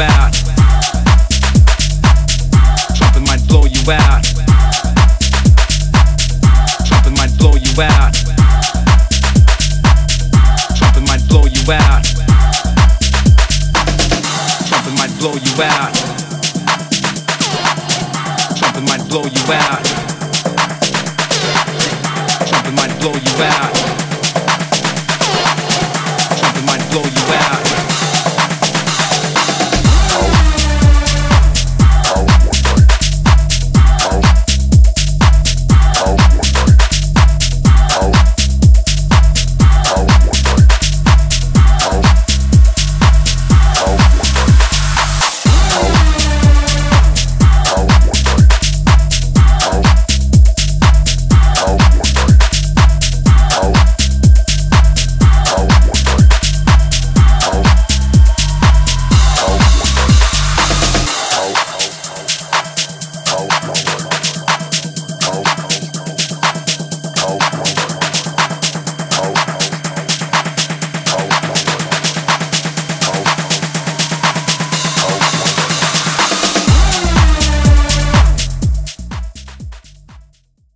you out. Something might blow you out. Something might blow you out. Something might blow you out. Something might blow you out. Something might blow you out. Something might blow you out.